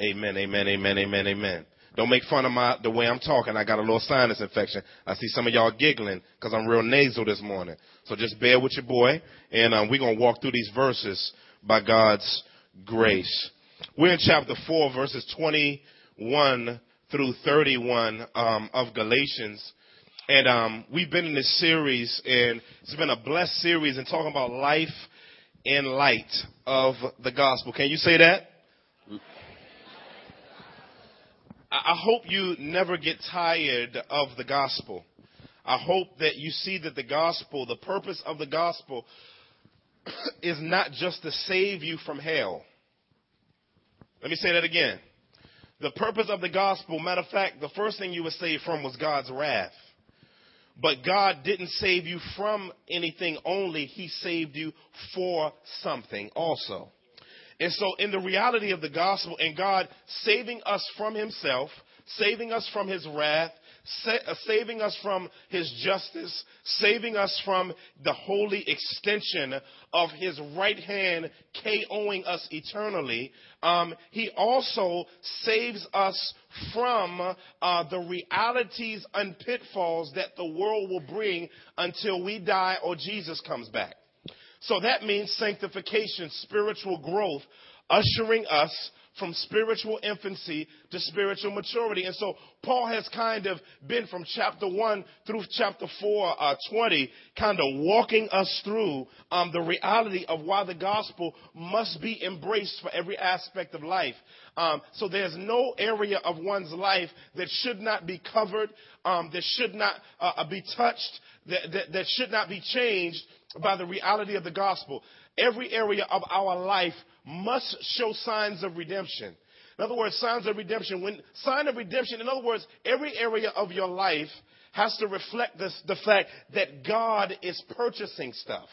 Amen, amen, amen, amen, amen. Don't make fun of my the way I'm talking. I got a little sinus infection. I see some of y'all giggling because I'm real nasal this morning. So just bear with your boy, and um, we're gonna walk through these verses by God's grace. We're in chapter four, verses 21 through 31 um, of Galatians. And um, we've been in this series, and it's been a blessed series, and talking about life in light of the gospel. Can you say that? I hope you never get tired of the gospel. I hope that you see that the gospel, the purpose of the gospel, is not just to save you from hell. Let me say that again. The purpose of the gospel, matter of fact, the first thing you were saved from was God's wrath. But God didn't save you from anything only, He saved you for something also. And so, in the reality of the gospel and God saving us from Himself, saving us from His wrath, sa- saving us from His justice, saving us from the holy extension of His right hand, KOing us eternally, um, He also saves us from uh, the realities and pitfalls that the world will bring until we die or Jesus comes back. So that means sanctification, spiritual growth, ushering us from spiritual infancy to spiritual maturity. And so Paul has kind of been from chapter 1 through chapter 4, uh, 20, kind of walking us through um, the reality of why the gospel must be embraced for every aspect of life. Um, so there's no area of one's life that should not be covered, um, that should not uh, be touched, that, that, that should not be changed by the reality of the gospel. Every area of our life must show signs of redemption. In other words, signs of redemption. When sign of redemption, in other words, every area of your life has to reflect this, the fact that God is purchasing stuff.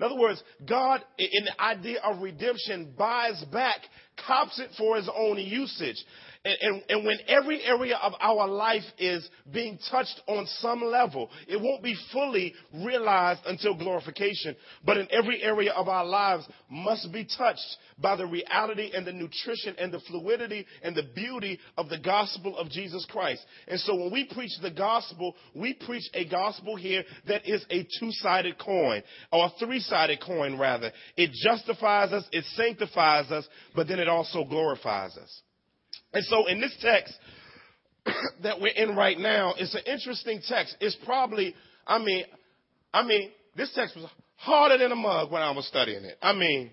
In other words, God, in the idea of redemption, buys back, cops it for his own usage. And, and, and, when every area of our life is being touched on some level, it won't be fully realized until glorification. But in every area of our lives must be touched by the reality and the nutrition and the fluidity and the beauty of the gospel of Jesus Christ. And so when we preach the gospel, we preach a gospel here that is a two-sided coin, or a three-sided coin rather. It justifies us, it sanctifies us, but then it also glorifies us. And so in this text that we're in right now, it's an interesting text. It's probably, I mean, I mean, this text was harder than a mug when I was studying it. I mean,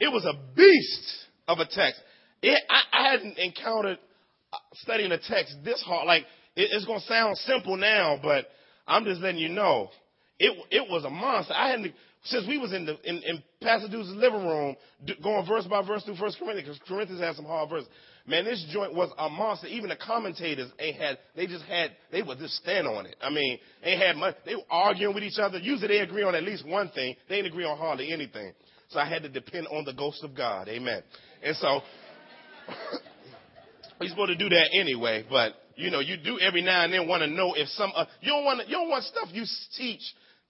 it was a beast of a text. It, I, I hadn't encountered uh, studying a text this hard. Like, it, it's going to sound simple now, but I'm just letting you know. It, it was a monster. I hadn't, since we was in the, in, in Pastor Deuce's living room, going verse by verse through First Corinthians, because Corinthians has some hard verses. Man, this joint was a monster. Even the commentators ain't had, they just had, they would just stand on it. I mean, ain't had much, they were arguing with each other. Usually they agree on at least one thing. They didn't agree on hardly anything. So I had to depend on the ghost of God. Amen. And so, we're supposed to do that anyway, but you know, you do every now and then want to know if some, uh, you don't want you don't want stuff you teach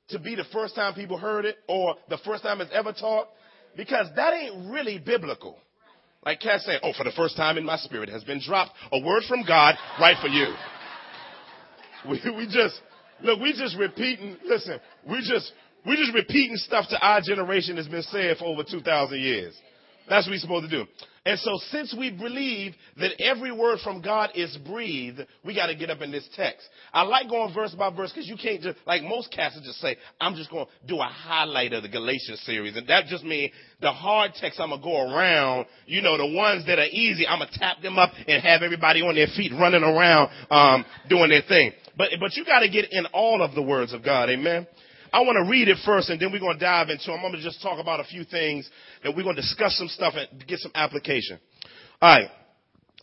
to be the first time people heard it or the first time it's ever taught because that ain't really biblical. Like Cat saying, oh, for the first time in my spirit has been dropped a word from God right for you. We, we just, look, we just repeating, listen, we just, we just repeating stuff to our generation that's been said for over 2,000 years. That's what we're supposed to do. And so since we believe that every word from God is breathed, we got to get up in this text. I like going verse by verse because you can't just, like most cats just say, I'm just going to do a highlight of the Galatians series. And that just means the hard text I'm going to go around, you know, the ones that are easy, I'm going to tap them up and have everybody on their feet running around, um, doing their thing. But, but you got to get in all of the words of God. Amen. I want to read it first and then we're going to dive into them. I'm going to just talk about a few things and we're going to discuss some stuff and get some application. All right.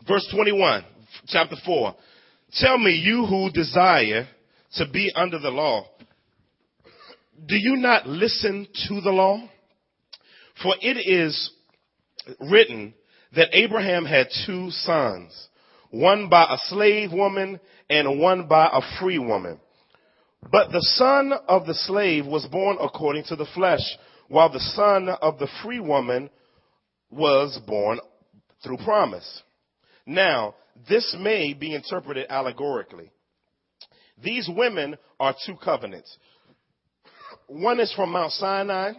Verse 21, chapter 4. Tell me, you who desire to be under the law, do you not listen to the law? For it is written that Abraham had two sons, one by a slave woman and one by a free woman. But the son of the slave was born according to the flesh, while the son of the free woman was born through promise. Now, this may be interpreted allegorically. These women are two covenants. One is from Mount Sinai,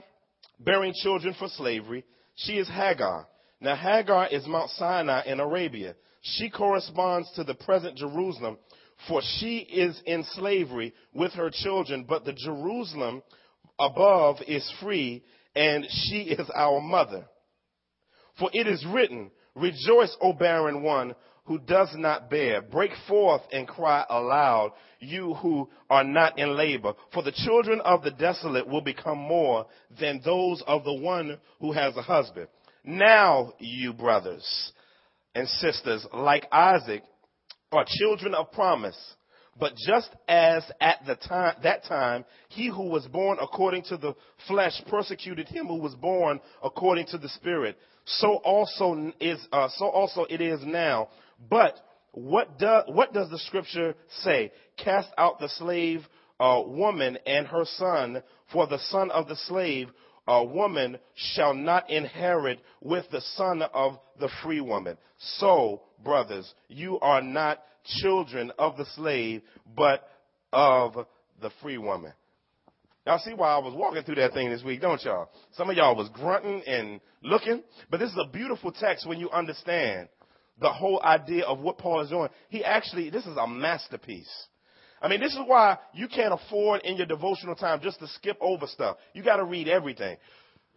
bearing children for slavery. She is Hagar. Now, Hagar is Mount Sinai in Arabia. She corresponds to the present Jerusalem, for she is in slavery with her children, but the Jerusalem above is free, and she is our mother. For it is written, Rejoice, O barren one who does not bear. Break forth and cry aloud, you who are not in labor. For the children of the desolate will become more than those of the one who has a husband. Now, you brothers and sisters, like Isaac, are children of promise. But just as at the time, that time, he who was born according to the flesh persecuted him who was born according to the spirit, so also is, uh, so also it is now. But what does, what does the scripture say? Cast out the slave, uh, woman and her son, for the son of the slave, a woman shall not inherit with the son of the free woman. So, brothers, you are not children of the slave, but of the free woman. Y'all see why I was walking through that thing this week, don't y'all? Some of y'all was grunting and looking, but this is a beautiful text when you understand the whole idea of what Paul is doing. He actually, this is a masterpiece. I mean, this is why you can't afford in your devotional time just to skip over stuff. You got to read everything.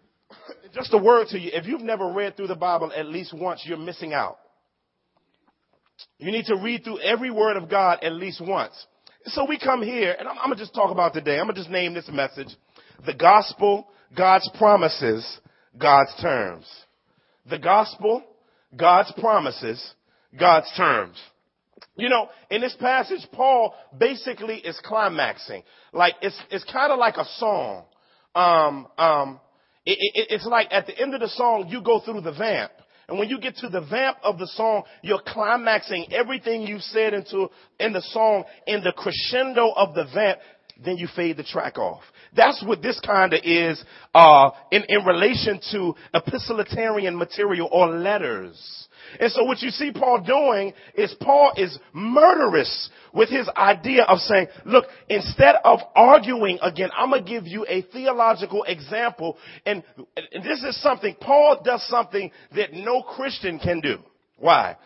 just a word to you. If you've never read through the Bible at least once, you're missing out. You need to read through every word of God at least once. So we come here, and I'm, I'm going to just talk about today. I'm going to just name this message The Gospel, God's Promises, God's Terms. The Gospel, God's Promises, God's Terms. You know, in this passage, Paul basically is climaxing. Like, it's, it's kind of like a song. Um, um, it, it, it's like at the end of the song, you go through the vamp. And when you get to the vamp of the song, you're climaxing everything you've said into, in the song in the crescendo of the vamp, then you fade the track off. That's what this kind of is, uh, in, in relation to epistolarian material or letters. And so what you see Paul doing is Paul is murderous with his idea of saying, look, instead of arguing again, I'm going to give you a theological example. And, and this is something, Paul does something that no Christian can do. Why?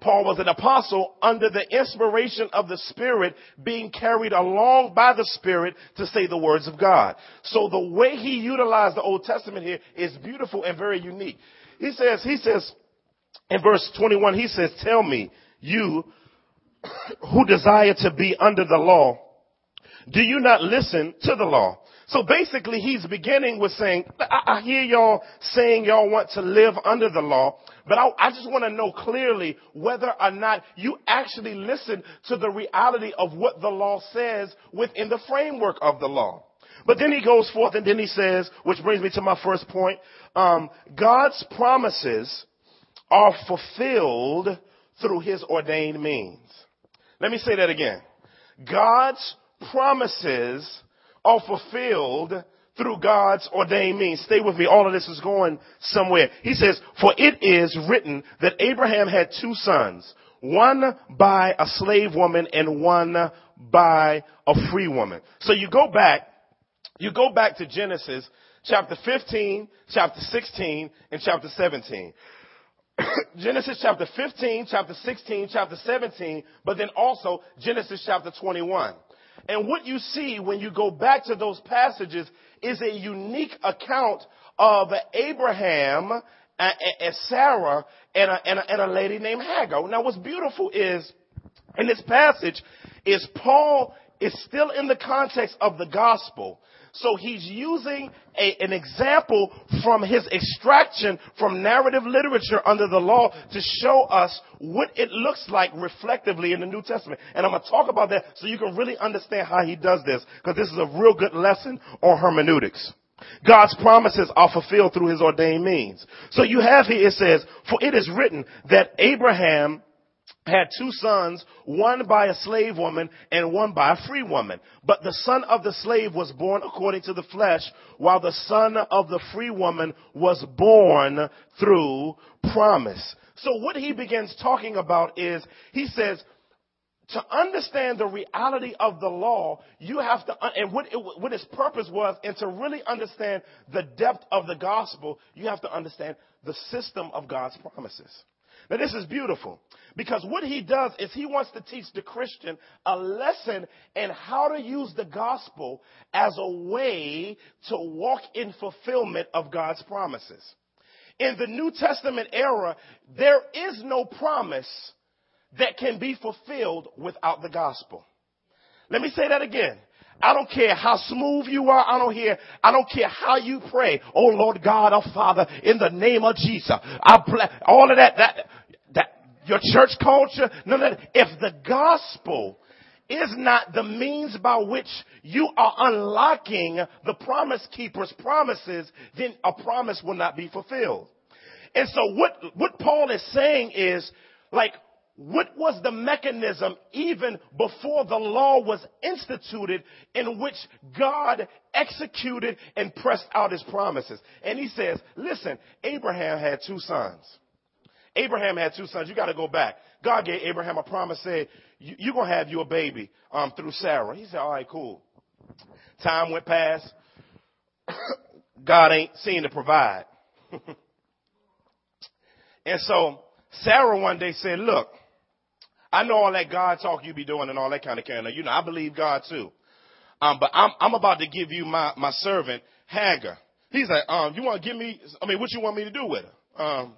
Paul was an apostle under the inspiration of the Spirit being carried along by the Spirit to say the words of God. So the way he utilized the Old Testament here is beautiful and very unique. He says, he says, in verse 21, he says, tell me, you who desire to be under the law, do you not listen to the law? So basically he's beginning with saying, I, I hear y'all saying y'all want to live under the law, but I, I just want to know clearly whether or not you actually listen to the reality of what the law says within the framework of the law. But then he goes forth and then he says, which brings me to my first point, um, God's promises are fulfilled through his ordained means. Let me say that again. God's promises are fulfilled through God's ordained means. Stay with me. All of this is going somewhere. He says, for it is written that Abraham had two sons, one by a slave woman and one by a free woman. So you go back, you go back to Genesis chapter 15, chapter 16, and chapter 17. Genesis chapter 15, chapter 16, chapter 17, but then also Genesis chapter 21. And what you see when you go back to those passages is a unique account of Abraham and Sarah and a, and a, and a lady named Hagar. Now what's beautiful is in this passage is Paul is still in the context of the gospel. So he's using a, an example from his extraction from narrative literature under the law to show us what it looks like reflectively in the New Testament. And I'm going to talk about that so you can really understand how he does this because this is a real good lesson on hermeneutics. God's promises are fulfilled through his ordained means. So you have here, it says, for it is written that Abraham had two sons, one by a slave woman and one by a free woman. But the son of the slave was born according to the flesh, while the son of the free woman was born through promise. So what he begins talking about is, he says, to understand the reality of the law, you have to, and what, it, what its purpose was, and to really understand the depth of the gospel, you have to understand the system of God's promises. Now this is beautiful because what he does is he wants to teach the Christian a lesson in how to use the gospel as a way to walk in fulfillment of God's promises. In the New Testament era, there is no promise that can be fulfilled without the gospel. Let me say that again. I don't care how smooth you are. I don't hear, I don't care how you pray. Oh Lord God, our Father, in the name of Jesus. I bless all of that, that, your church culture, of that. If the gospel is not the means by which you are unlocking the promise keeper's promises, then a promise will not be fulfilled. And so what, what Paul is saying is, like, what was the mechanism even before the law was instituted in which God executed and pressed out his promises? And he says, listen, Abraham had two sons. Abraham had two sons. You got to go back. God gave Abraham a promise, said, you're going to have your baby um, through Sarah. He said, all right, cool. Time went past. God ain't seen to provide. and so Sarah one day said, look, I know all that God talk you be doing and all that kind of kind of. You know, I believe God too. Um, but I'm, I'm about to give you my, my servant, Hagar. He's like, um, you want to give me, I mean, what you want me to do with her? Um,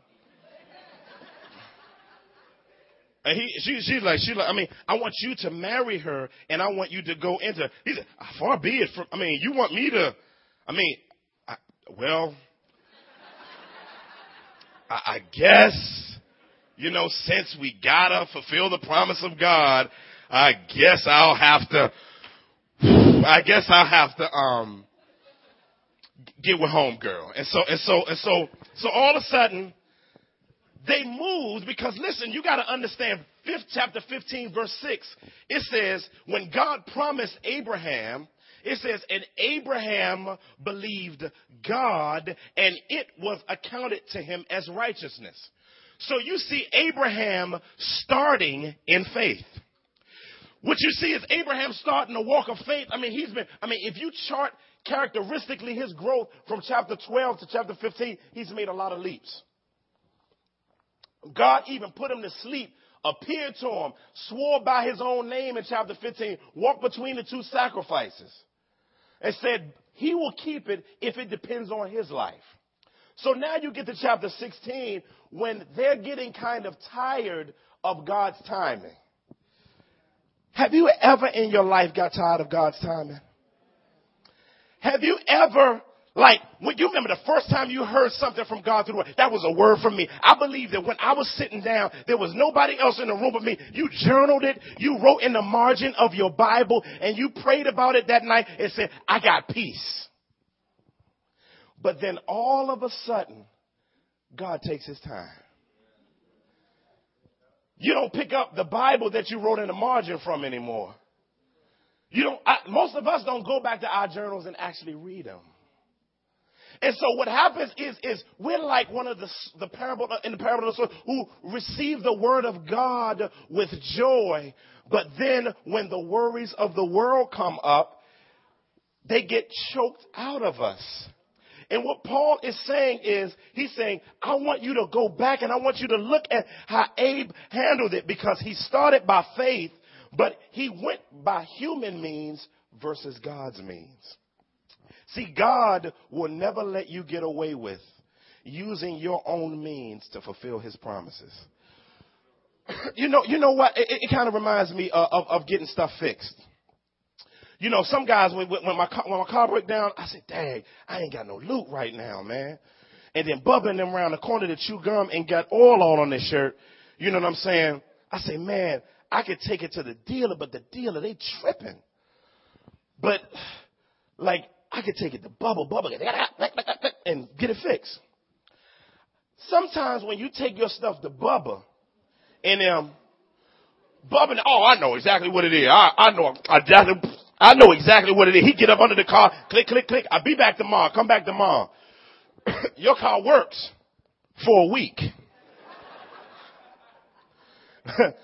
and he, she, she's like, she's like, I mean, I want you to marry her and I want you to go into, he said, far be it from, I mean, you want me to, I mean, I, well, I, I guess, you know, since we gotta fulfill the promise of God, I guess I'll have to, I guess I'll have to, um, get with homegirl. And so, and so, and so, so all of a sudden, they moved because listen, you gotta understand, fifth chapter 15 verse 6, it says, when God promised Abraham, it says, and Abraham believed God and it was accounted to him as righteousness. So you see Abraham starting in faith. What you see is Abraham starting a walk of faith. I mean, he's been, I mean, if you chart characteristically his growth from chapter 12 to chapter 15, he's made a lot of leaps. God even put him to sleep, appeared to him, swore by his own name in chapter 15, walked between the two sacrifices, and said he will keep it if it depends on his life. So now you get to chapter 16 when they're getting kind of tired of God's timing. Have you ever in your life got tired of God's timing? Have you ever, like, when you remember the first time you heard something from God through the word, that was a word from me. I believe that when I was sitting down, there was nobody else in the room but me. You journaled it, you wrote in the margin of your Bible, and you prayed about it that night and said, I got peace. But then all of a sudden, God takes his time. You don't pick up the Bible that you wrote in the margin from anymore. You don't, I, most of us don't go back to our journals and actually read them. And so what happens is, is we're like one of the, the parable, uh, in the parable of the story, who received the word of God with joy, but then when the worries of the world come up, they get choked out of us. And what Paul is saying is, he's saying, I want you to go back and I want you to look at how Abe handled it because he started by faith, but he went by human means versus God's means. See, God will never let you get away with using your own means to fulfill his promises. you know, you know what? It, it kind of reminds me of, of, of getting stuff fixed. You know, some guys, when, when, my, car, when my car broke down, I said, dang, I ain't got no loot right now, man. And then bubbling them around the corner to chew gum and got oil all on their shirt. You know what I'm saying? I say, man, I could take it to the dealer, but the dealer, they tripping. But, like, I could take it to Bubba, Bubba, and get it fixed. Sometimes when you take your stuff to Bubba, and um, Bubbing, oh, I know exactly what it is. I, I know, I, I know exactly what it is. He get up under the car, click, click, click. I'll be back tomorrow. Come back tomorrow. Your car works for a week.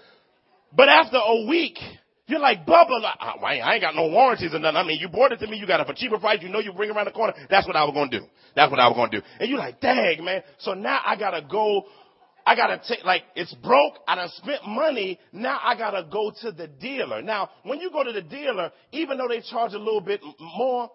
but after a week, you're like, Bubba, I ain't got no warranties or nothing. I mean, you bought it to me, you got it for cheaper price, you know you bring it around the corner. That's what I was gonna do. That's what I was gonna do. And you're like, dang, man. So now I gotta go, I gotta take, like, it's broke, I done spent money, now I gotta go to the dealer. Now, when you go to the dealer, even though they charge a little bit more,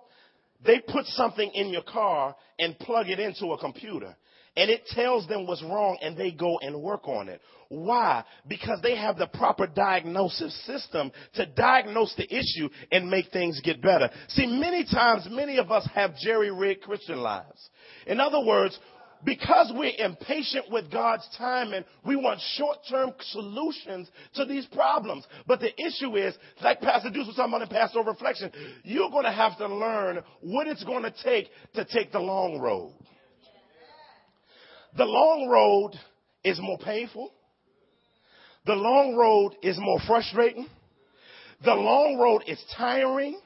they put something in your car and plug it into a computer and it tells them what's wrong and they go and work on it. Why? Because they have the proper diagnosis system to diagnose the issue and make things get better. See, many times, many of us have jerry-rigged Christian lives. In other words, because we're impatient with God's timing, we want short-term solutions to these problems. But the issue is, like Pastor Deuce was talking about in Pastoral Reflection, you're going to have to learn what it's going to take to take the long road. The long road is more painful. The long road is more frustrating. The long road is tiring.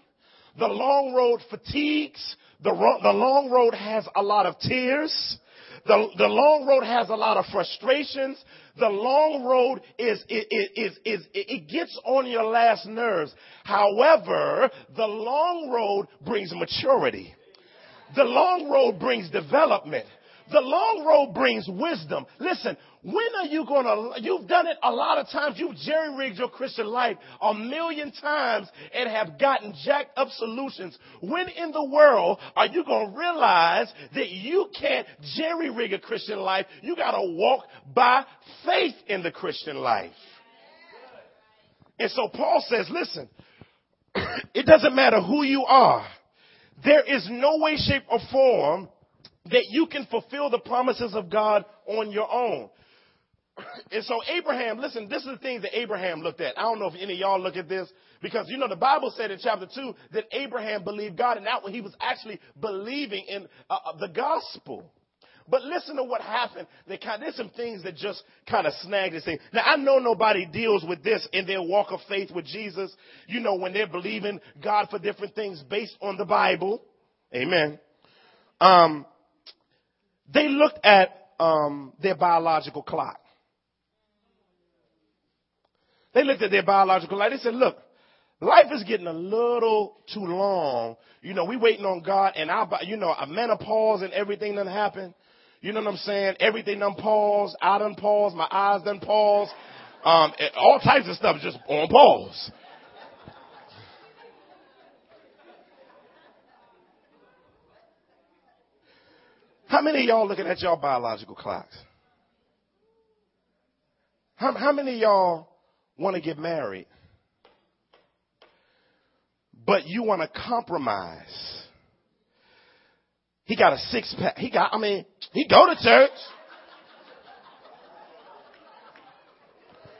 The long road fatigues. The, ro- the long road has a lot of tears. The, the long road has a lot of frustrations. The long road is, is, is, is, it gets on your last nerves. However, the long road brings maturity. The long road brings development. The long road brings wisdom. Listen, when are you gonna, you've done it a lot of times. You've jerry-rigged your Christian life a million times and have gotten jacked up solutions. When in the world are you gonna realize that you can't jerry-rig a Christian life? You gotta walk by faith in the Christian life. And so Paul says, listen, it doesn't matter who you are. There is no way, shape, or form that you can fulfill the promises of God on your own. And so Abraham, listen, this is the things that Abraham looked at. I don't know if any of y'all look at this because you know the Bible said in chapter 2 that Abraham believed God and that when he was actually believing in uh, uh, the gospel. But listen to what happened. There's some things that just kind of snag this thing. Now I know nobody deals with this in their walk of faith with Jesus. You know when they're believing God for different things based on the Bible. Amen. Um, they looked at um, their biological clock. They looked at their biological clock. They said, look, life is getting a little too long. You know, we waiting on God and our, you know, a menopause and everything done happened. You know what I'm saying? Everything done paused. I done pause. My eyes done pause. Um, all types of stuff just on pause. How many of y'all looking at y'all biological clocks? How, how many of y'all want to get married, but you want to compromise? He got a six pack. He got, I mean, he go to church.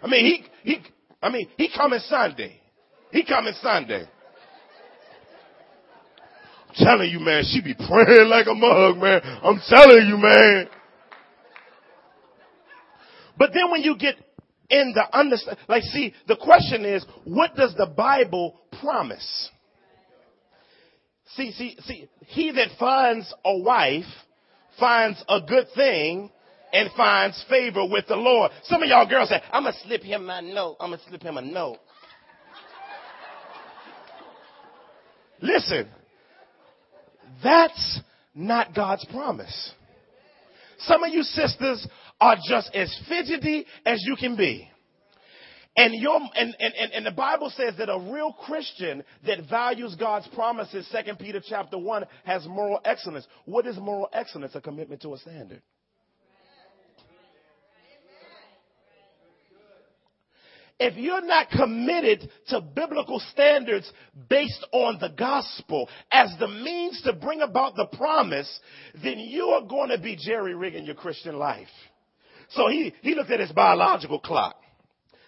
I mean, he, he, I mean, he coming Sunday. He coming Sunday telling you, man, she be praying like a mug, man. I'm telling you, man. But then when you get in the understand, like, see, the question is, what does the Bible promise? See, see, see, he that finds a wife finds a good thing and finds favor with the Lord. Some of y'all girls say, I'm gonna slip him my note. I'm gonna slip him a note. Listen, that's not God's promise. Some of you sisters are just as fidgety as you can be. And, your, and, and, and the Bible says that a real Christian that values God's promises, 2 Peter chapter 1, has moral excellence. What is moral excellence? A commitment to a standard. If you're not committed to biblical standards based on the gospel as the means to bring about the promise, then you are going to be jerry rigging your Christian life. So he, he looked at his biological clock.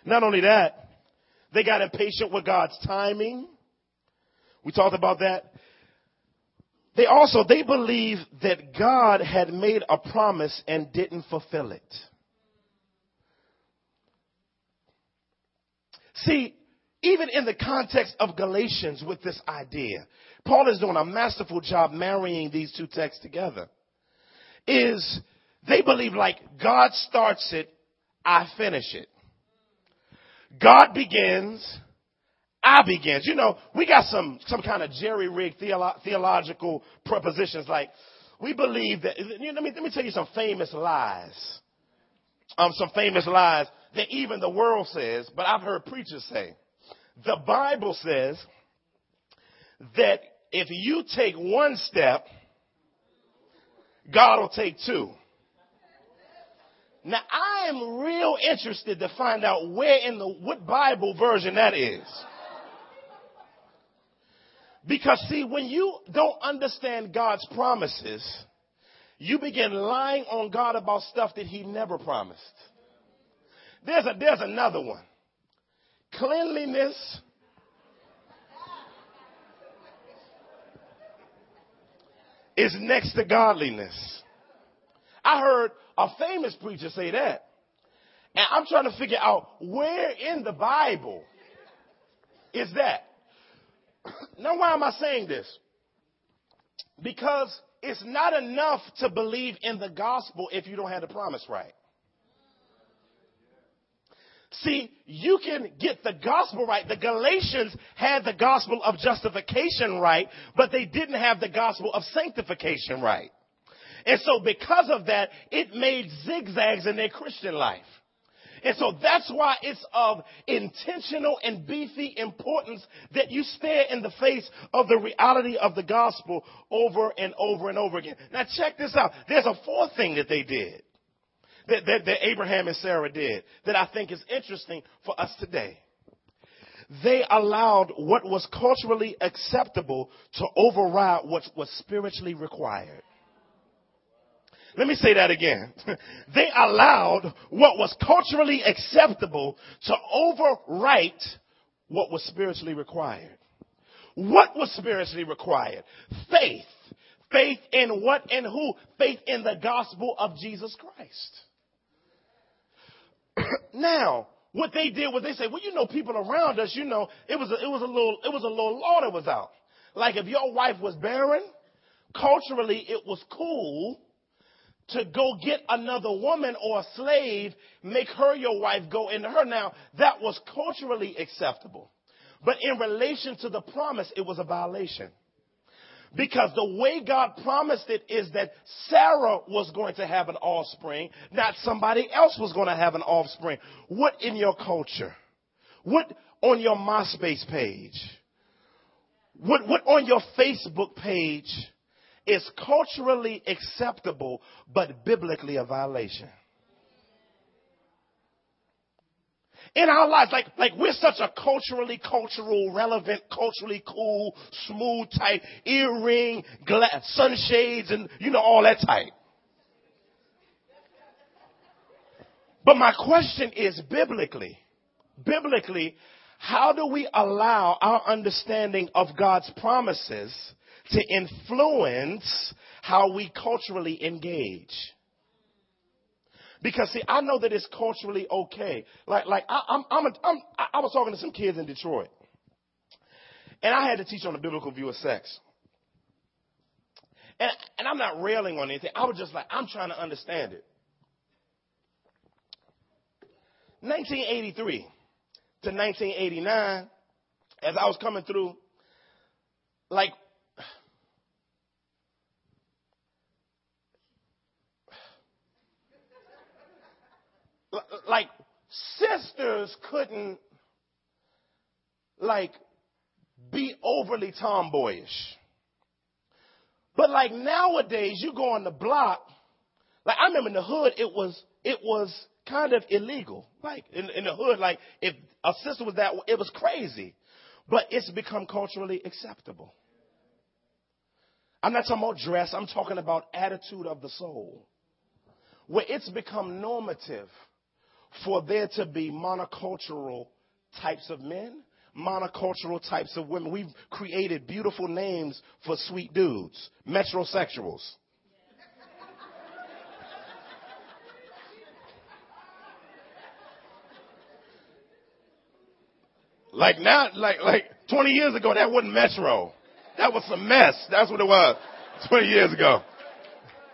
Not only that, they got impatient with God's timing. We talked about that. They also, they believed that God had made a promise and didn't fulfill it. See, even in the context of Galatians with this idea, Paul is doing a masterful job marrying these two texts together. Is they believe like God starts it, I finish it. God begins, I begins. You know, we got some, some kind of jerry-rigged theolo- theological prepositions like, we believe that, you know, let me, let me tell you some famous lies. Um, some famous lies that even the world says, but I've heard preachers say. The Bible says that if you take one step, God will take two. Now I am real interested to find out where in the, what Bible version that is. Because see, when you don't understand God's promises, you begin lying on God about stuff that he never promised. There's a, there's another one. Cleanliness is next to godliness. I heard a famous preacher say that. And I'm trying to figure out where in the Bible is that. Now, why am I saying this? Because it's not enough to believe in the gospel if you don't have the promise right. See, you can get the gospel right. The Galatians had the gospel of justification right, but they didn't have the gospel of sanctification right. And so because of that, it made zigzags in their Christian life. And so that's why it's of intentional and beefy importance that you stare in the face of the reality of the gospel over and over and over again. Now check this out. There's a fourth thing that they did that, that, that Abraham and Sarah did that I think is interesting for us today. They allowed what was culturally acceptable to override what was spiritually required. Let me say that again. they allowed what was culturally acceptable to overwrite what was spiritually required. What was spiritually required? Faith. Faith in what and who? Faith in the gospel of Jesus Christ. now, what they did was they said, well, you know, people around us, you know, it was a, it was a little, it was a little law that was out. Like if your wife was barren, culturally it was cool to go get another woman or a slave, make her your wife, go into her. Now, that was culturally acceptable. But in relation to the promise, it was a violation. Because the way God promised it is that Sarah was going to have an offspring, not somebody else was going to have an offspring. What in your culture? What on your MySpace page? What, what on your Facebook page is culturally acceptable but biblically a violation? in our lives. Like, like we're such a culturally, cultural, relevant, culturally cool, smooth type, earring, gla- sunshades, and you know, all that type. But my question is biblically, biblically, how do we allow our understanding of God's promises to influence how we culturally engage? Because see, I know that it's culturally okay. Like, like I, I'm, I'm, a, I'm, I was talking to some kids in Detroit, and I had to teach on the biblical view of sex. And, and I'm not railing on anything. I was just like, I'm trying to understand it. 1983 to 1989, as I was coming through, like like sisters couldn't like be overly tomboyish. But like nowadays, you go on the block. Like I remember in the hood, it was it was kind of illegal. Like in, in the hood, like if a sister was that, it was crazy. But it's become culturally acceptable. I'm not talking about dress. I'm talking about attitude of the soul, where it's become normative for there to be monocultural types of men, monocultural types of women. We've created beautiful names for sweet dudes, metrosexuals. Like now, like, like 20 years ago, that wasn't Metro. That was some mess. That's what it was 20 years ago.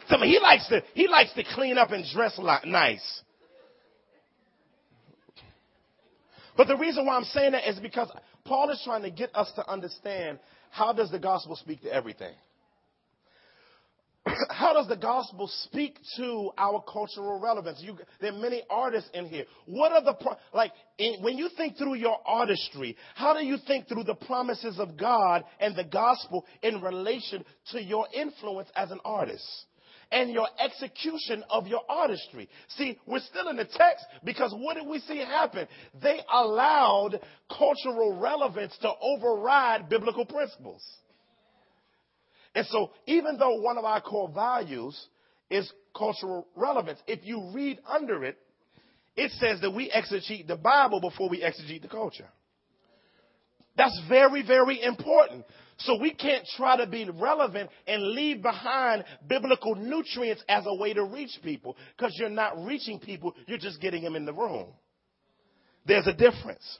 So he likes to, he likes to clean up and dress nice. But the reason why I'm saying that is because Paul is trying to get us to understand how does the gospel speak to everything? how does the gospel speak to our cultural relevance? You, there are many artists in here. What are the, like, in, when you think through your artistry, how do you think through the promises of God and the gospel in relation to your influence as an artist? And your execution of your artistry. See, we're still in the text because what did we see happen? They allowed cultural relevance to override biblical principles. And so, even though one of our core values is cultural relevance, if you read under it, it says that we exegete the Bible before we exegete the culture. That's very, very important. So we can't try to be relevant and leave behind biblical nutrients as a way to reach people because you're not reaching people, you're just getting them in the room. There's a difference.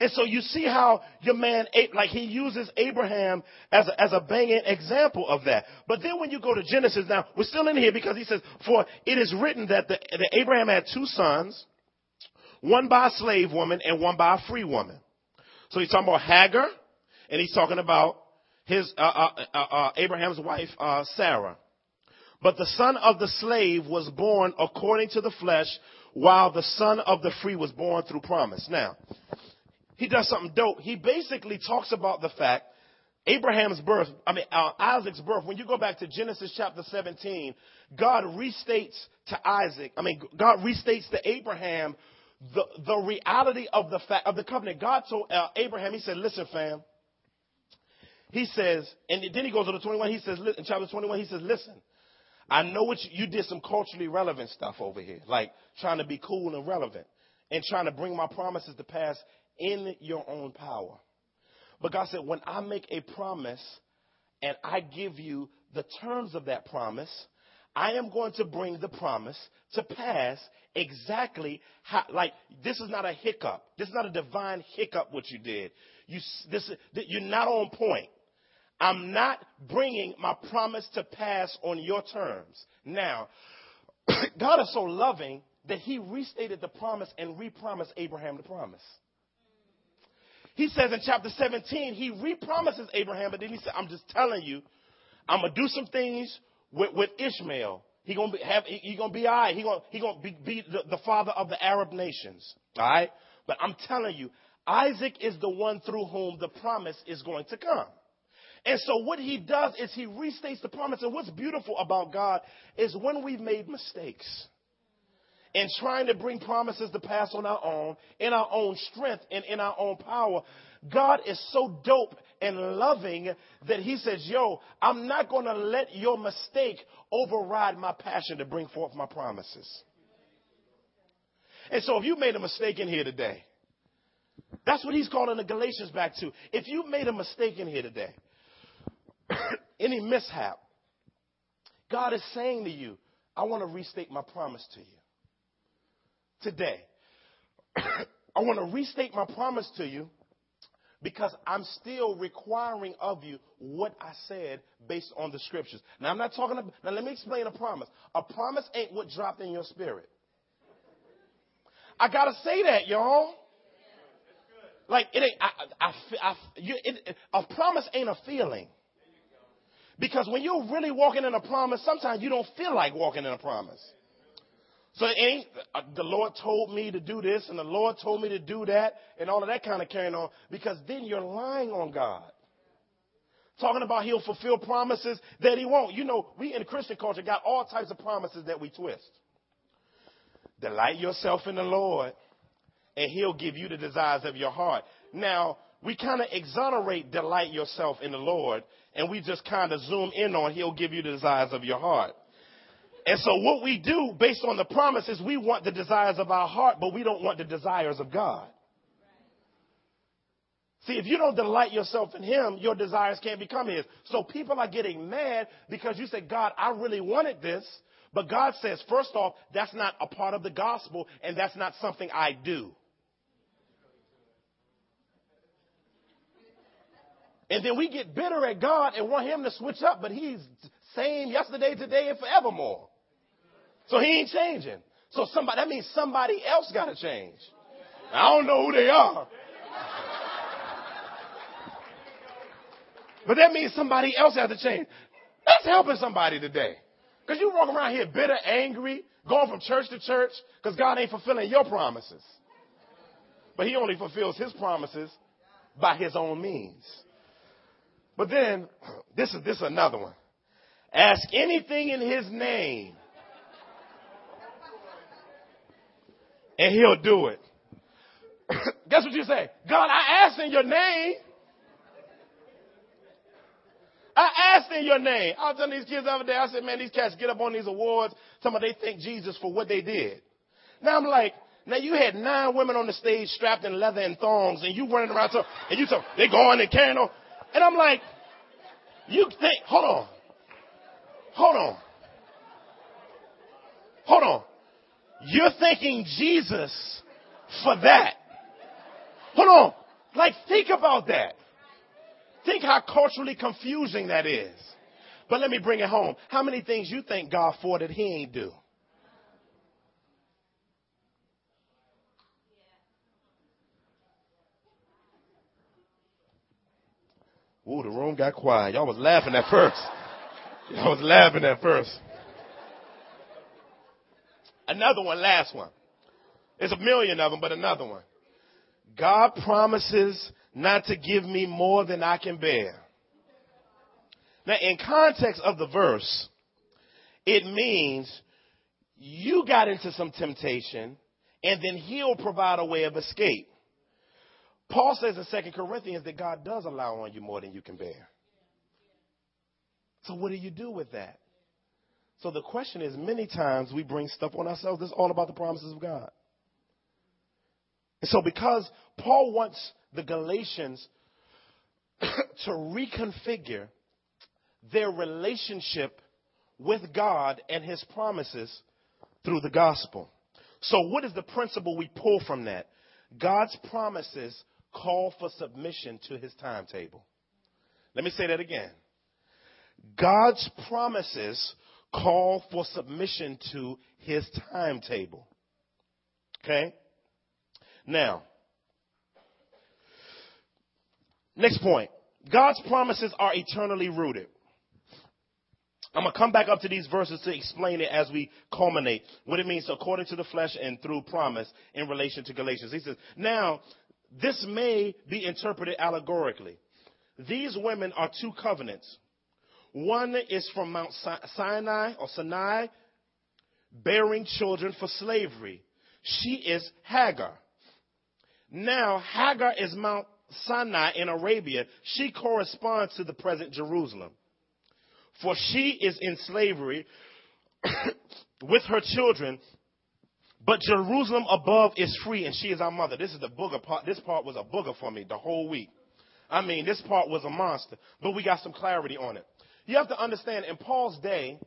And so you see how your man, like he uses Abraham as a, as a banging example of that. But then when you go to Genesis, now we're still in here because he says, for it is written that, the, that Abraham had two sons, one by a slave woman and one by a free woman. So he's talking about Hagar and he's talking about his, uh, uh, uh, uh Abraham's wife, uh, Sarah. But the son of the slave was born according to the flesh, while the son of the free was born through promise. Now, he does something dope. He basically talks about the fact Abraham's birth, I mean, uh, Isaac's birth, when you go back to Genesis chapter 17, God restates to Isaac, I mean, God restates to Abraham the, the reality of the fact, of the covenant. God told uh, Abraham, he said, listen, fam. He says, and then he goes to the 21, he says, in chapter 21, he says, listen, I know what you, you did some culturally relevant stuff over here, like trying to be cool and relevant and trying to bring my promises to pass in your own power. But God said, when I make a promise and I give you the terms of that promise, I am going to bring the promise to pass exactly how, like, this is not a hiccup. This is not a divine hiccup what you did. You, this, you're not on point. I'm not bringing my promise to pass on your terms. Now, God is so loving that he restated the promise and repromised Abraham the promise. He says in chapter 17, he repromises Abraham, but then he said, I'm just telling you, I'm gonna do some things with, with Ishmael. He gonna be, have, he, gonna be alright. He gonna, he gonna be, be the, the father of the Arab nations. Alright? But I'm telling you, Isaac is the one through whom the promise is going to come. And so what he does is he restates the promise. And what's beautiful about God is when we've made mistakes, and trying to bring promises to pass on our own, in our own strength and in our own power. God is so dope and loving that He says, Yo, I'm not going to let your mistake override my passion to bring forth my promises. And so if you made a mistake in here today, that's what He's calling the Galatians back to. If you made a mistake in here today, any mishap, God is saying to you, I want to restate my promise to you today. I want to restate my promise to you because I'm still requiring of you what I said based on the scriptures. Now, I'm not talking about, now let me explain a promise. A promise ain't what dropped in your spirit. I gotta say that, y'all. Like, it ain't, I, I, I, you, it, a promise ain't a feeling. Because when you're really walking in a promise, sometimes you don't feel like walking in a promise. So ain't uh, the Lord told me to do this and the Lord told me to do that and all of that kind of carrying on because then you're lying on God. Talking about he'll fulfill promises that he won't. You know, we in Christian culture got all types of promises that we twist. Delight yourself in the Lord and he'll give you the desires of your heart. Now, we kind of exonerate delight yourself in the Lord and we just kind of zoom in on he'll give you the desires of your heart. And so what we do based on the promise is we want the desires of our heart, but we don't want the desires of God. See, if you don't delight yourself in Him, your desires can't become His. So people are getting mad because you say, God, I really wanted this. But God says, first off, that's not a part of the gospel and that's not something I do. And then we get bitter at God and want him to switch up, but he's same yesterday, today, and forevermore. So he ain't changing. So somebody, that means somebody else got to change. I don't know who they are. But that means somebody else has to change. That's helping somebody today. Because you walk around here bitter, angry, going from church to church because God ain't fulfilling your promises. But he only fulfills his promises by his own means. But then, this is, this is another one. Ask anything in his name and he'll do it. Guess what you say? God, I asked in your name. I asked in your name. I was telling these kids the other day, I said, man, these cats get up on these awards. Some of they thank Jesus for what they did. Now I'm like, now you had nine women on the stage strapped in leather and thongs and you running around, so, and you talk, they going and carrying. And I'm like, you think, hold on. Hold on. Hold on. You're thanking Jesus for that. Hold on. Like, think about that. Think how culturally confusing that is. But let me bring it home. How many things you thank God for that He ain't do? Ooh, the room got quiet. Y'all was laughing at first. Y'all was laughing at first. Another one, last one. There's a million of them, but another one. God promises not to give me more than I can bear. Now, in context of the verse, it means you got into some temptation and then he'll provide a way of escape. Paul says in 2 Corinthians that God does allow on you more than you can bear. So what do you do with that? So the question is many times we bring stuff on ourselves that's all about the promises of God. And so because Paul wants the Galatians to reconfigure their relationship with God and his promises through the gospel. So what is the principle we pull from that? God's promises call for submission to his timetable. Let me say that again. God's promises call for submission to his timetable. Okay? Now, next point. God's promises are eternally rooted. I'm going to come back up to these verses to explain it as we culminate what it means according to the flesh and through promise in relation to Galatians. He says, now, this may be interpreted allegorically. These women are two covenants. One is from Mount Sinai or Sinai, bearing children for slavery. She is Hagar. Now, Hagar is Mount Sinai in Arabia. She corresponds to the present Jerusalem. For she is in slavery with her children, but Jerusalem above is free and she is our mother. This is the booger part. This part was a booger for me the whole week. I mean, this part was a monster, but we got some clarity on it. You have to understand, in Paul's day,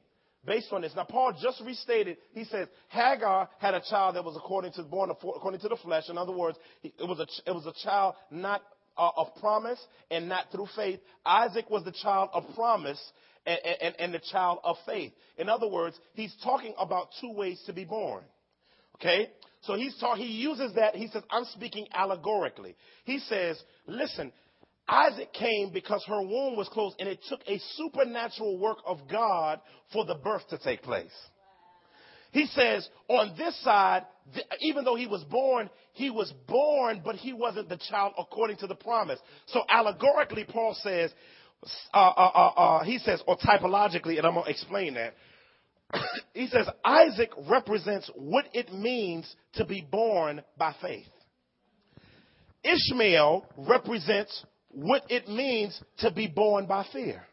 based on this. Now, Paul just restated, he says, Hagar had a child that was according to, born according to the flesh. In other words, it was a, it was a child not uh, of promise and not through faith. Isaac was the child of promise and, and, and the child of faith. In other words, he's talking about two ways to be born. Okay? So he's talk, he uses that, he says, I'm speaking allegorically. He says, listen, Isaac came because her womb was closed and it took a supernatural work of God for the birth to take place. He says, on this side, even though he was born, he was born, but he wasn't the child according to the promise. So allegorically, Paul says, uh, uh, uh, uh he says, or typologically, and I'm going to explain that. he says, Isaac represents what it means to be born by faith. Ishmael represents what it means to be born by fear.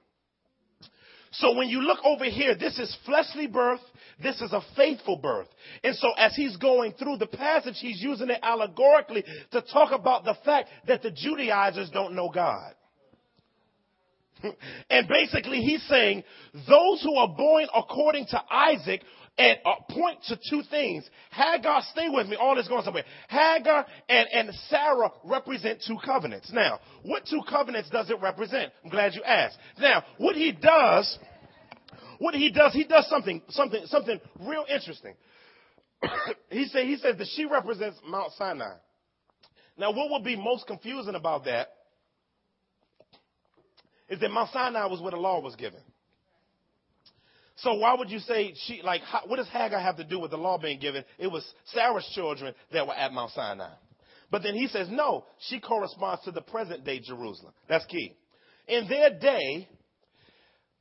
So when you look over here, this is fleshly birth. This is a faithful birth. And so as he's going through the passage, he's using it allegorically to talk about the fact that the Judaizers don't know God. And basically he's saying those who are born according to Isaac and uh, point to two things. Hagar, stay with me, all this going somewhere. Hagar and, and Sarah represent two covenants. Now, what two covenants does it represent? I'm glad you asked. Now, what he does, what he does, he does something, something, something real interesting. he say, he says that she represents Mount Sinai. Now, what would be most confusing about that is that Mount Sinai was where the law was given. So why would you say she like how, what does Hagar have to do with the law being given? It was Sarah's children that were at Mount Sinai. But then he says no, she corresponds to the present day Jerusalem. That's key. In their day,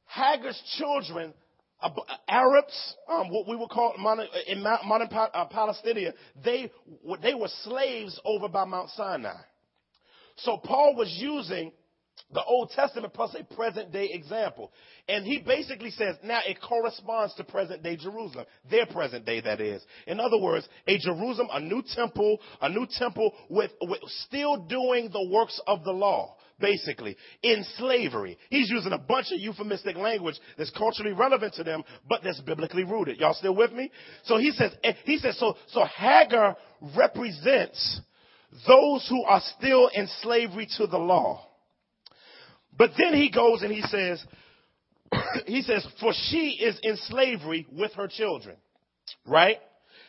Hagar's children, Arabs, um, what we would call modern, in modern uh, Palestine, they they were slaves over by Mount Sinai. So Paul was using the Old Testament plus a present day example. And he basically says now it corresponds to present day Jerusalem, their present day that is. In other words, a Jerusalem, a new temple, a new temple with, with still doing the works of the law basically, in slavery. He's using a bunch of euphemistic language that's culturally relevant to them, but that's biblically rooted. Y'all still with me? So he says, eh, he says, so, so Hagar represents those who are still in slavery to the law. But then he goes and he says, he says, for she is in slavery with her children. Right?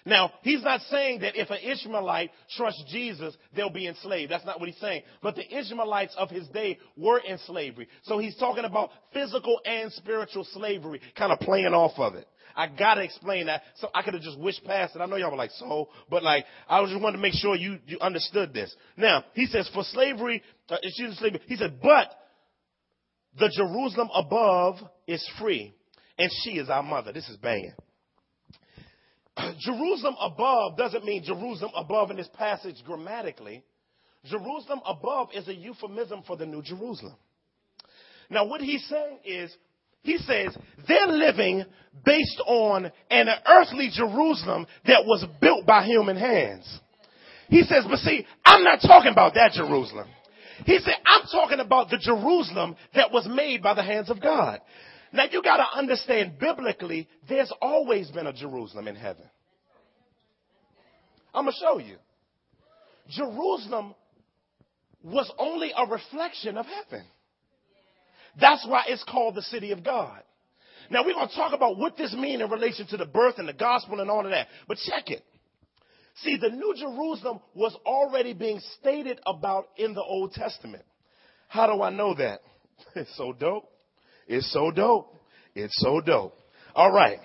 Now, he's not saying that if an Ishmaelite trusts Jesus, they'll be enslaved. That's not what he's saying. But the Ishmaelites of his day were in slavery. So he's talking about physical and spiritual slavery, kind of playing off of it. I gotta explain that. So I could have just wished past it. I know y'all were like, so, but like, I just wanted to make sure you, you understood this. Now, he says, for slavery, uh, excuse slavery, he said, but the Jerusalem above is free, and she is our mother. This is banging. Jerusalem above doesn't mean Jerusalem above in this passage grammatically. Jerusalem above is a euphemism for the New Jerusalem. Now, what he's saying is, he says they're living based on an earthly Jerusalem that was built by human hands. He says, but see, I'm not talking about that Jerusalem. He said, I'm talking about the Jerusalem that was made by the hands of God. Now you got to understand biblically, there's always been a Jerusalem in heaven. I'm going to show you. Jerusalem was only a reflection of heaven. That's why it's called the city of God. Now we're going to talk about what this means in relation to the birth and the gospel and all of that. But check it. See, the New Jerusalem was already being stated about in the Old Testament. How do I know that? It's so dope. It's so dope. It's so dope. All right.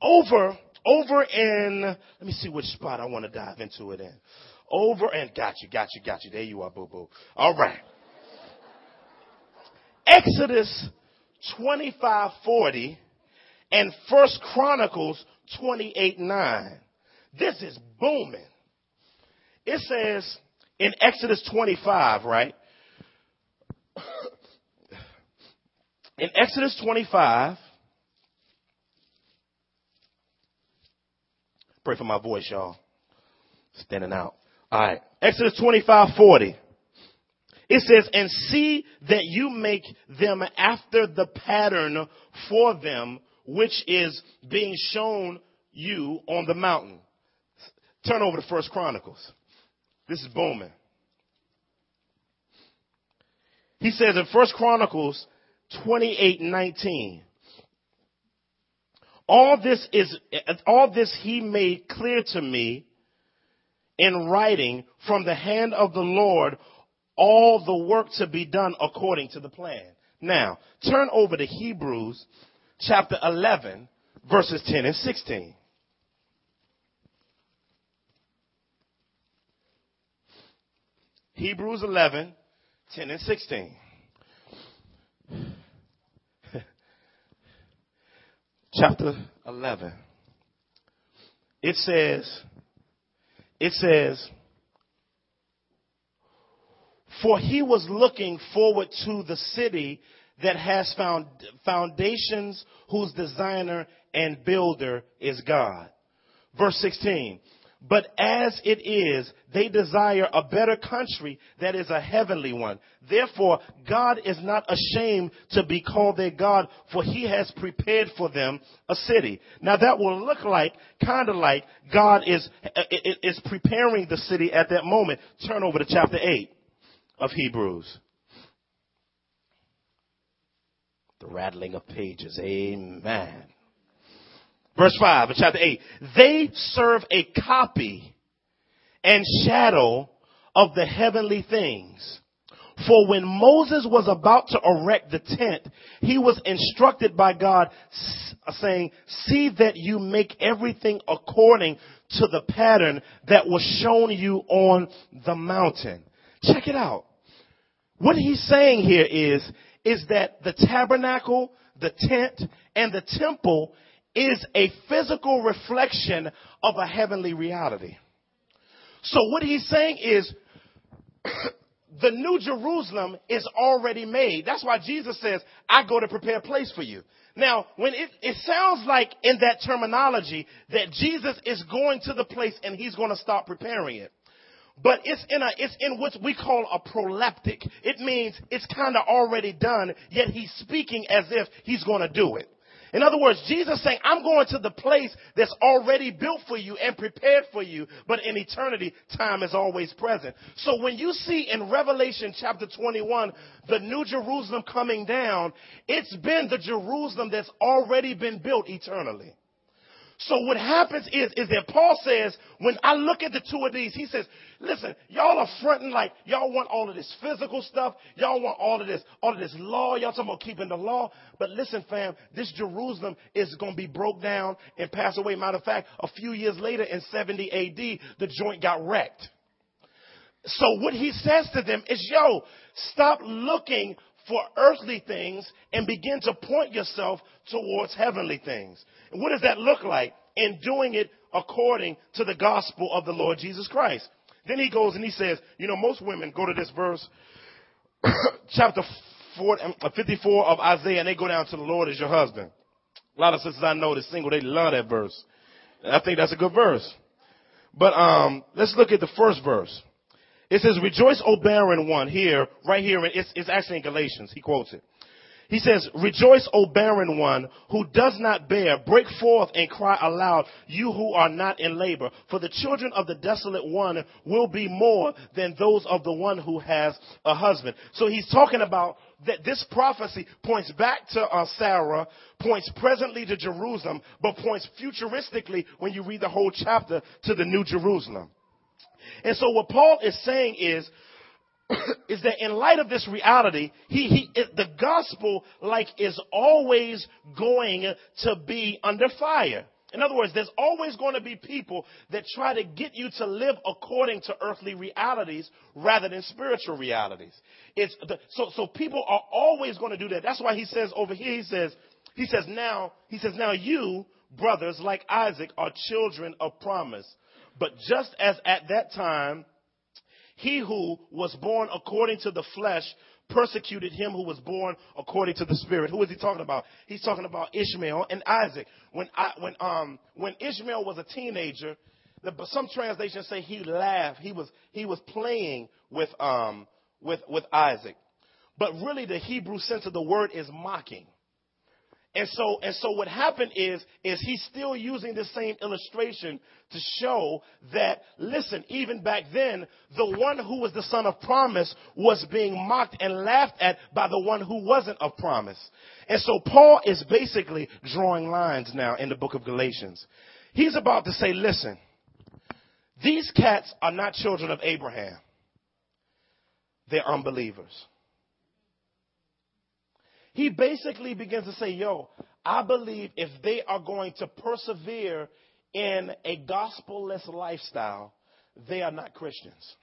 Over, over in, let me see which spot I want to dive into it in. Over and got you, got you, got you. There you are, boo boo. All right. Exodus 25:40 and First Chronicles 28:9. This is booming. It says in Exodus 25, right? in Exodus 25, pray for my voice, y'all. Standing out. All right. Exodus 25, 40. It says, and see that you make them after the pattern for them, which is being shown you on the mountain. Turn over to First Chronicles. This is Bowman. He says in First Chronicles 28, 19, all this is, all this he made clear to me in writing from the hand of the Lord, all the work to be done according to the plan. Now, turn over to Hebrews chapter 11, verses 10 and 16. Hebrews 11, 10 and 16. Chapter 11. It says, it says, for he was looking forward to the city that has found foundations whose designer and builder is God. Verse 16. But as it is, they desire a better country that is a heavenly one. Therefore, God is not ashamed to be called their God, for he has prepared for them a city. Now that will look like, kind of like God is, is preparing the city at that moment. Turn over to chapter 8 of Hebrews. The rattling of pages. Amen. Verse 5 of chapter 8. They serve a copy and shadow of the heavenly things. For when Moses was about to erect the tent, he was instructed by God saying, see that you make everything according to the pattern that was shown you on the mountain. Check it out. What he's saying here is, is that the tabernacle, the tent, and the temple is a physical reflection of a heavenly reality. So what he's saying is, the new Jerusalem is already made. That's why Jesus says, I go to prepare a place for you. Now, when it, it sounds like in that terminology that Jesus is going to the place and he's going to start preparing it. But it's in a, it's in what we call a proleptic. It means it's kind of already done, yet he's speaking as if he's going to do it. In other words, Jesus saying, I'm going to the place that's already built for you and prepared for you, but in eternity, time is always present. So when you see in Revelation chapter 21, the new Jerusalem coming down, it's been the Jerusalem that's already been built eternally. So what happens is, is that Paul says, when I look at the two of these, he says, listen, y'all are fronting like y'all want all of this physical stuff. Y'all want all of this, all of this law. Y'all talking about keeping the law. But listen, fam, this Jerusalem is going to be broke down and pass away. Matter of fact, a few years later in 70 AD, the joint got wrecked. So what he says to them is, yo, stop looking for earthly things and begin to point yourself towards heavenly things. What does that look like? In doing it according to the gospel of the Lord Jesus Christ. Then he goes and he says, you know, most women go to this verse, chapter 54 of Isaiah, and they go down to the Lord as your husband. A lot of sisters I know that's single, they love that verse. I think that's a good verse. But um, let's look at the first verse. It says, Rejoice, O barren one, here, right here, it's, it's actually in Galatians. He quotes it. He says, Rejoice, O barren one who does not bear. Break forth and cry aloud, you who are not in labor. For the children of the desolate one will be more than those of the one who has a husband. So he's talking about that this prophecy points back to uh, Sarah, points presently to Jerusalem, but points futuristically when you read the whole chapter to the new Jerusalem. And so what Paul is saying is, is that in light of this reality, he, he, the gospel like is always going to be under fire. In other words, there's always going to be people that try to get you to live according to earthly realities rather than spiritual realities. It's the, so, so people are always going to do that. That's why he says over here, he says, he says now, he says now you, brothers like Isaac, are children of promise. But just as at that time, he who was born according to the flesh persecuted him who was born according to the spirit. Who is he talking about? He's talking about Ishmael and Isaac. When I, when um when Ishmael was a teenager, the, some translations say he laughed. He was he was playing with um with with Isaac. But really the Hebrew sense of the word is mocking. And so, and so what happened is, is he's still using the same illustration to show that, listen, even back then, the one who was the son of promise was being mocked and laughed at by the one who wasn't of promise. And so Paul is basically drawing lines now in the book of Galatians. He's about to say, listen, these cats are not children of Abraham. They're unbelievers he basically begins to say, yo, I believe if they are going to persevere in a gospel-less lifestyle, they are not Christians.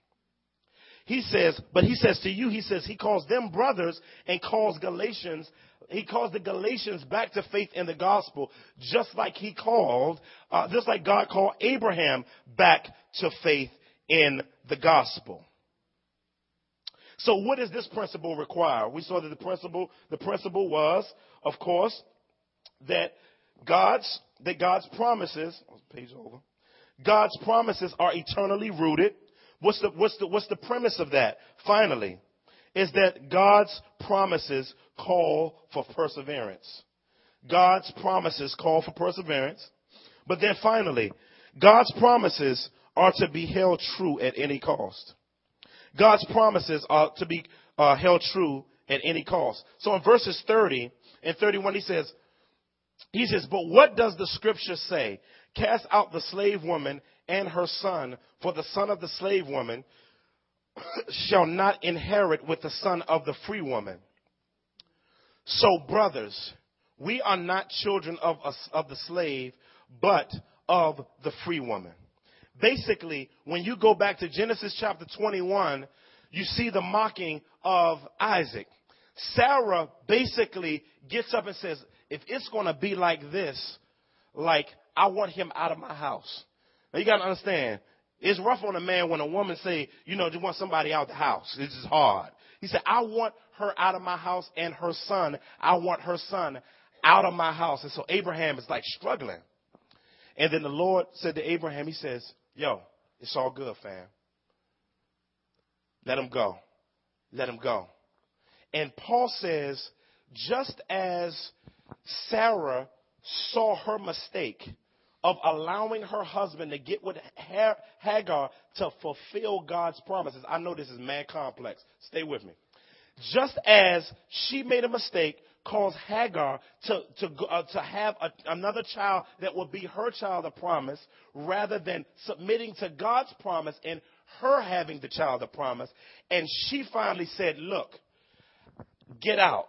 He says, but he says to you, he says, he calls them brothers and calls Galatians, he calls the Galatians back to faith in the gospel, just like he called, uh, just like God called Abraham back to faith in the gospel. So what does this principle require? We saw that the principle, the principle was, of course, that God's, that God's promises, oh, page over, God's promises are eternally rooted. What's the, what's the, what's the premise of that? Finally, is that God's promises call for perseverance. God's promises call for perseverance. But then finally, God's promises are to be held true at any cost. God's promises are to be uh, held true at any cost. So in verses 30 and 31, he says, he says, but what does the scripture say? Cast out the slave woman and her son, for the son of the slave woman shall not inherit with the son of the free woman. So, brothers, we are not children of, of the slave, but of the free woman. Basically, when you go back to Genesis chapter 21, you see the mocking of Isaac. Sarah basically gets up and says, if it's going to be like this, like, I want him out of my house. Now you got to understand, it's rough on a man when a woman say, you know, you want somebody out of the house. It's just hard. He said, I want her out of my house and her son. I want her son out of my house. And so Abraham is like struggling. And then the Lord said to Abraham, he says, yo, it's all good, fam. Let him go. Let him go. And Paul says, just as Sarah saw her mistake of allowing her husband to get with Hagar to fulfill God's promises. I know this is mad complex. Stay with me. Just as she made a mistake, caused Hagar to, to, uh, to have a, another child that would be her child of promise rather than submitting to God's promise and her having the child of promise. And she finally said, Look, get out.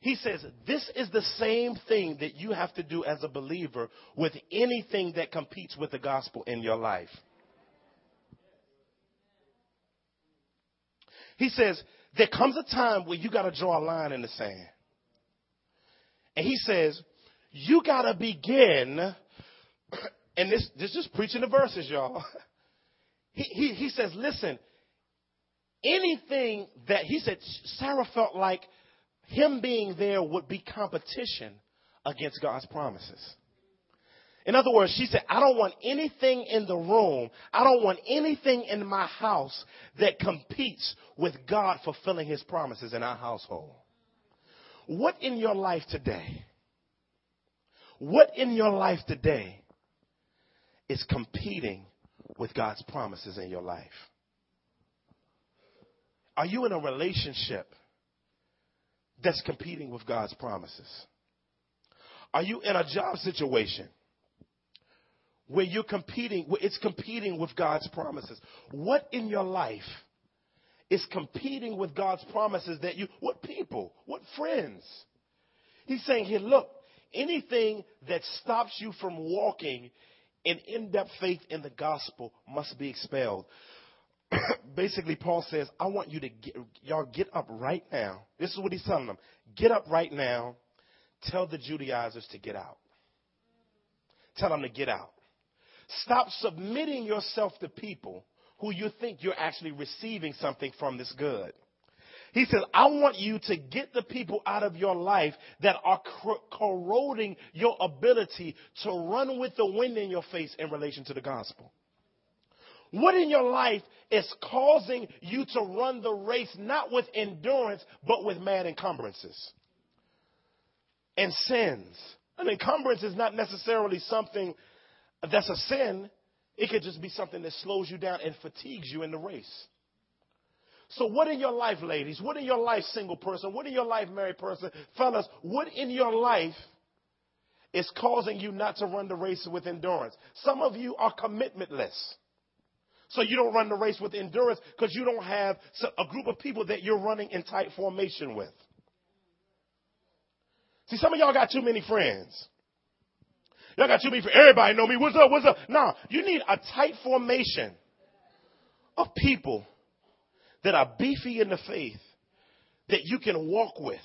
He says, this is the same thing that you have to do as a believer with anything that competes with the gospel in your life. He says, there comes a time where you got to draw a line in the sand. And he says, you got to begin, and this, this is preaching the verses, y'all. He, he, he says, listen, anything that, he said, Sarah felt like him being there would be competition against God's promises. In other words, she said, I don't want anything in the room, I don't want anything in my house that competes with God fulfilling his promises in our household. What in your life today, what in your life today is competing with God's promises in your life? Are you in a relationship that's competing with God's promises? Are you in a job situation where you're competing, where it's competing with God's promises? What in your life is competing with God's promises that you, what people, what friends? He's saying here, look, anything that stops you from walking in in-depth faith in the gospel must be expelled. basically, Paul says, I want you to get, y'all get up right now. This is what he's telling them. Get up right now. Tell the Judaizers to get out. Tell them to get out. Stop submitting yourself to people who you think you're actually receiving something from this good. He says, I want you to get the people out of your life that are corroding your ability to run with the wind in your face in relation to the gospel. What in your life is causing you to run the race not with endurance, but with mad encumbrances and sins? An encumbrance is not necessarily something that's a sin. It could just be something that slows you down and fatigues you in the race. So, what in your life, ladies? What in your life, single person? What in your life, married person? Fellas, what in your life is causing you not to run the race with endurance? Some of you are commitmentless. So you don't run the race with endurance because you don't have a group of people that you're running in tight formation with. See, some of y'all got too many friends. Y'all got too many friends. Everybody know me. What's up? What's up? No, you need a tight formation of people that are beefy in the faith that you can walk with.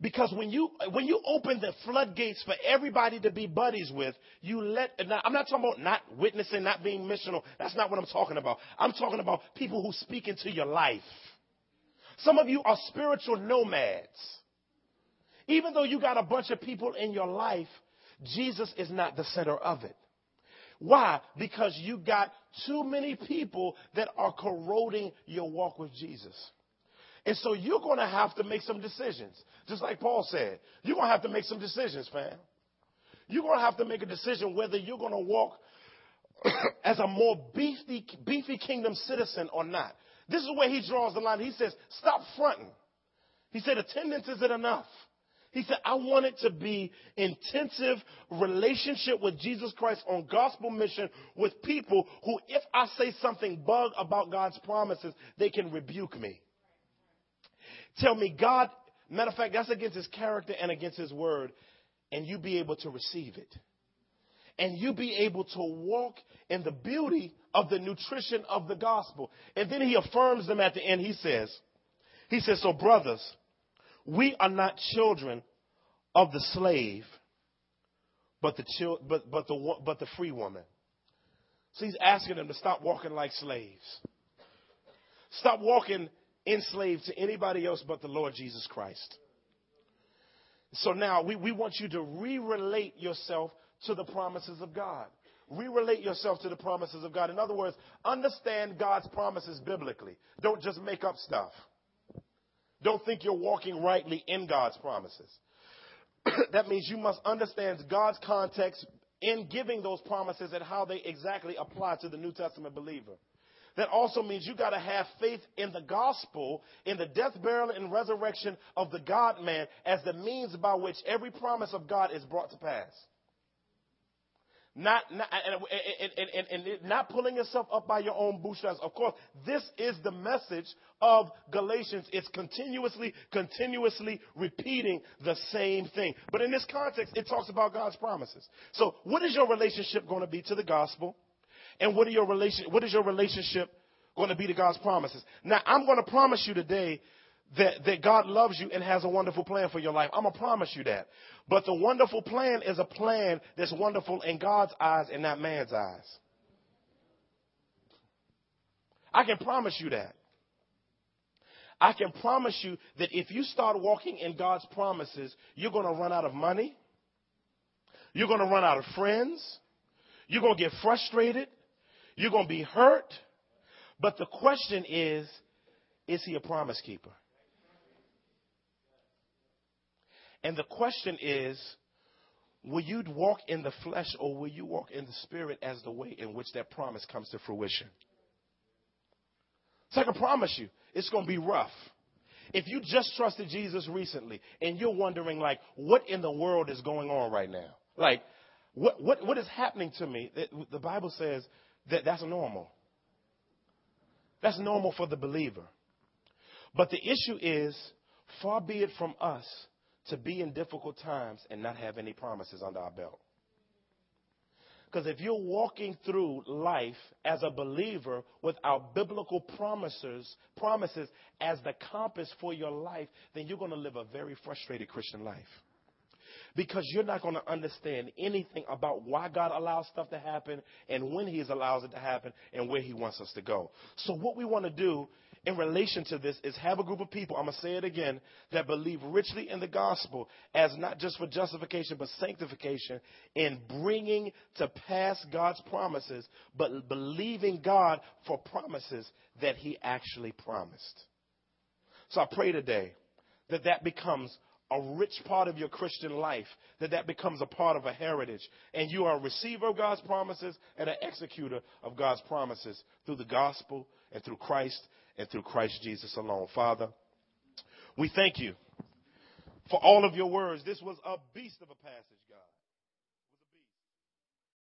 Because when you when you open the floodgates for everybody to be buddies with, you let. Now, I'm not talking about not witnessing, not being missional. That's not what I'm talking about. I'm talking about people who speak into your life. Some of you are spiritual nomads. Even though you got a bunch of people in your life, Jesus is not the center of it. Why? Because you got too many people that are corroding your walk with Jesus. And so you're going to have to make some decisions. Just like Paul said, you're going to have to make some decisions, fam. You're going to have to make a decision whether you're going to walk as a more beefy, beefy kingdom citizen or not. This is where he draws the line. He says, stop fronting. He said, attendance isn't enough. He said, I want it to be intensive relationship with Jesus Christ on gospel mission with people who, if I say something bug about God's promises, they can rebuke me. Tell me, God, matter of fact, that's against his character and against his word, and you be able to receive it. And you be able to walk in the beauty of the nutrition of the gospel. And then he affirms them at the end. He says, he says, so brothers, we are not children of the slave, but the, chil- but, but the, but the free woman. So he's asking them to stop walking like slaves. Stop walking enslaved to anybody else but the Lord Jesus Christ. So now we, we want you to re relate yourself to the promises of God. Re relate yourself to the promises of God. In other words, understand God's promises biblically. Don't just make up stuff. Don't think you're walking rightly in God's promises. that means you must understand God's context in giving those promises and how they exactly apply to the New Testament believer. That also means you got to have faith in the gospel, in the death, burial, and resurrection of the God man as the means by which every promise of God is brought to pass. Not, not and, and, and, and, not pulling yourself up by your own bootstraps. Of course, this is the message of Galatians. It's continuously, continuously repeating the same thing. But in this context, it talks about God's promises. So, what is your relationship going to be to the gospel? And what, are your relation, what is your relationship going to be to God's promises? Now, I'm going to promise you today that, that God loves you and has a wonderful plan for your life. I'm going to promise you that. But the wonderful plan is a plan that's wonderful in God's eyes and not man's eyes. I can promise you that. I can promise you that if you start walking in God's promises, you're going to run out of money. You're going to run out of friends. You're going to get frustrated. You're going to be hurt. But the question is, is he a promise keeper? And the question is, will you walk in the flesh or will you walk in the spirit as the way in which that promise comes to fruition? So I can promise you, it's going to be rough. If you just trusted Jesus recently and you're wondering, like, what in the world is going on right now? Like, what, what, what is happening to me? The Bible says that that's normal. That's normal for the believer. But the issue is, far be it from us to be in difficult times and not have any promises under our belt. Because if you're walking through life as a believer without biblical promises, promises as the compass for your life, then you're going to live a very frustrated Christian life because you're not going to understand anything about why God allows stuff to happen and when He allows it to happen and where He wants us to go. So, what we want to do in relation to this is have a group of people, I'm going to say it again, that believe richly in the gospel as not just for justification, but sanctification in bringing to pass God's promises, but believing God for promises that He actually promised. So I pray today that that becomes a rich part of your Christian life, that that becomes a part of a heritage. And you are a receiver of God's promises and an executor of God's promises through the gospel and through Christ and through Christ Jesus alone. Father, we thank you for all of your words. This was a beast of a passage.